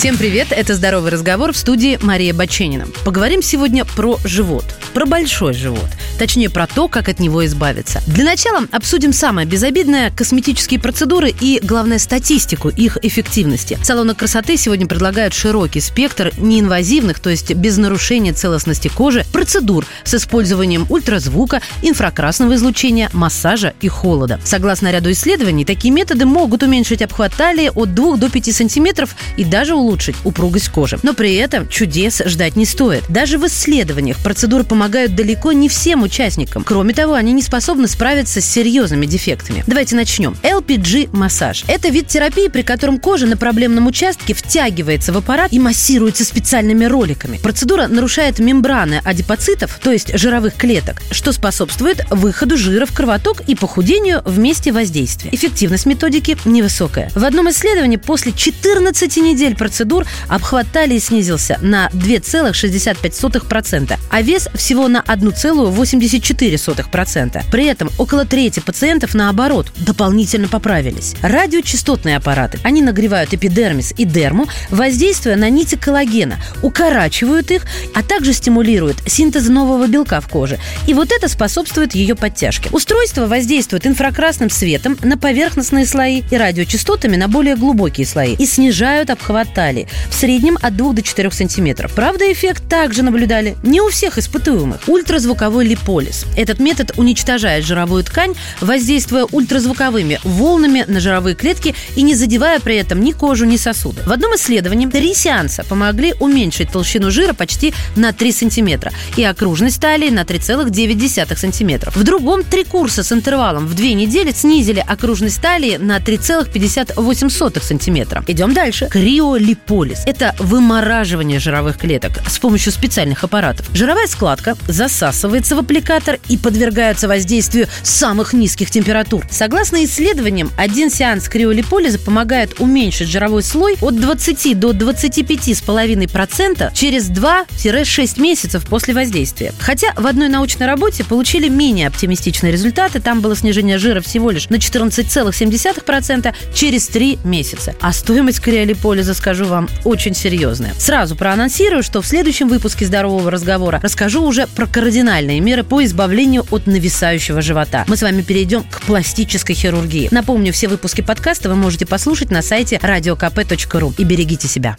Всем привет, это «Здоровый разговор» в студии Мария Баченина. Поговорим сегодня про живот, про большой живот. Точнее, про то, как от него избавиться. Для начала обсудим самое безобидное – косметические процедуры и, главное, статистику их эффективности. Салоны красоты сегодня предлагают широкий спектр неинвазивных, то есть без нарушения целостности кожи, процедур с использованием ультразвука, инфракрасного излучения, массажа и холода. Согласно ряду исследований, такие методы могут уменьшить обхват талии от 2 до 5 сантиметров и даже улучшить улучшить упругость кожи. Но при этом чудес ждать не стоит. Даже в исследованиях процедуры помогают далеко не всем участникам. Кроме того, они не способны справиться с серьезными дефектами. Давайте начнем. LPG-массаж. Это вид терапии, при котором кожа на проблемном участке втягивается в аппарат и массируется специальными роликами. Процедура нарушает мембраны адипоцитов, то есть жировых клеток, что способствует выходу жира в кровоток и похудению вместе воздействия. Эффективность методики невысокая. В одном исследовании после 14 недель процедуры процедур обхват талии снизился на 2,65%, а вес всего на 1,84%. При этом около трети пациентов, наоборот, дополнительно поправились. Радиочастотные аппараты. Они нагревают эпидермис и дерму, воздействуя на нити коллагена, укорачивают их, а также стимулируют синтез нового белка в коже. И вот это способствует ее подтяжке. Устройство воздействует инфракрасным светом на поверхностные слои и радиочастотами на более глубокие слои и снижают обхват талии талии, в среднем от 2 до 4 сантиметров. Правда, эффект также наблюдали не у всех испытуемых. Ультразвуковой липолиз. Этот метод уничтожает жировую ткань, воздействуя ультразвуковыми волнами на жировые клетки и не задевая при этом ни кожу, ни сосуды. В одном исследовании три сеанса помогли уменьшить толщину жира почти на 3 сантиметра и окружность талии на 3,9 сантиметров. В другом три курса с интервалом в две недели снизили окружность талии на 3,58 сантиметра. Идем дальше. Криолиполиз липолиз. Это вымораживание жировых клеток с помощью специальных аппаратов. Жировая складка засасывается в аппликатор и подвергается воздействию самых низких температур. Согласно исследованиям, один сеанс криолиполиза помогает уменьшить жировой слой от 20 до 25,5% через 2-6 месяцев после воздействия. Хотя в одной научной работе получили менее оптимистичные результаты, там было снижение жира всего лишь на 14,7% через 3 месяца. А стоимость криолиполиза, скажу вам очень серьезная. Сразу проанонсирую, что в следующем выпуске «Здорового разговора» расскажу уже про кардинальные меры по избавлению от нависающего живота. Мы с вами перейдем к пластической хирургии. Напомню, все выпуски подкаста вы можете послушать на сайте radiokp.ru. И берегите себя.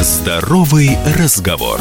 Здоровый разговор.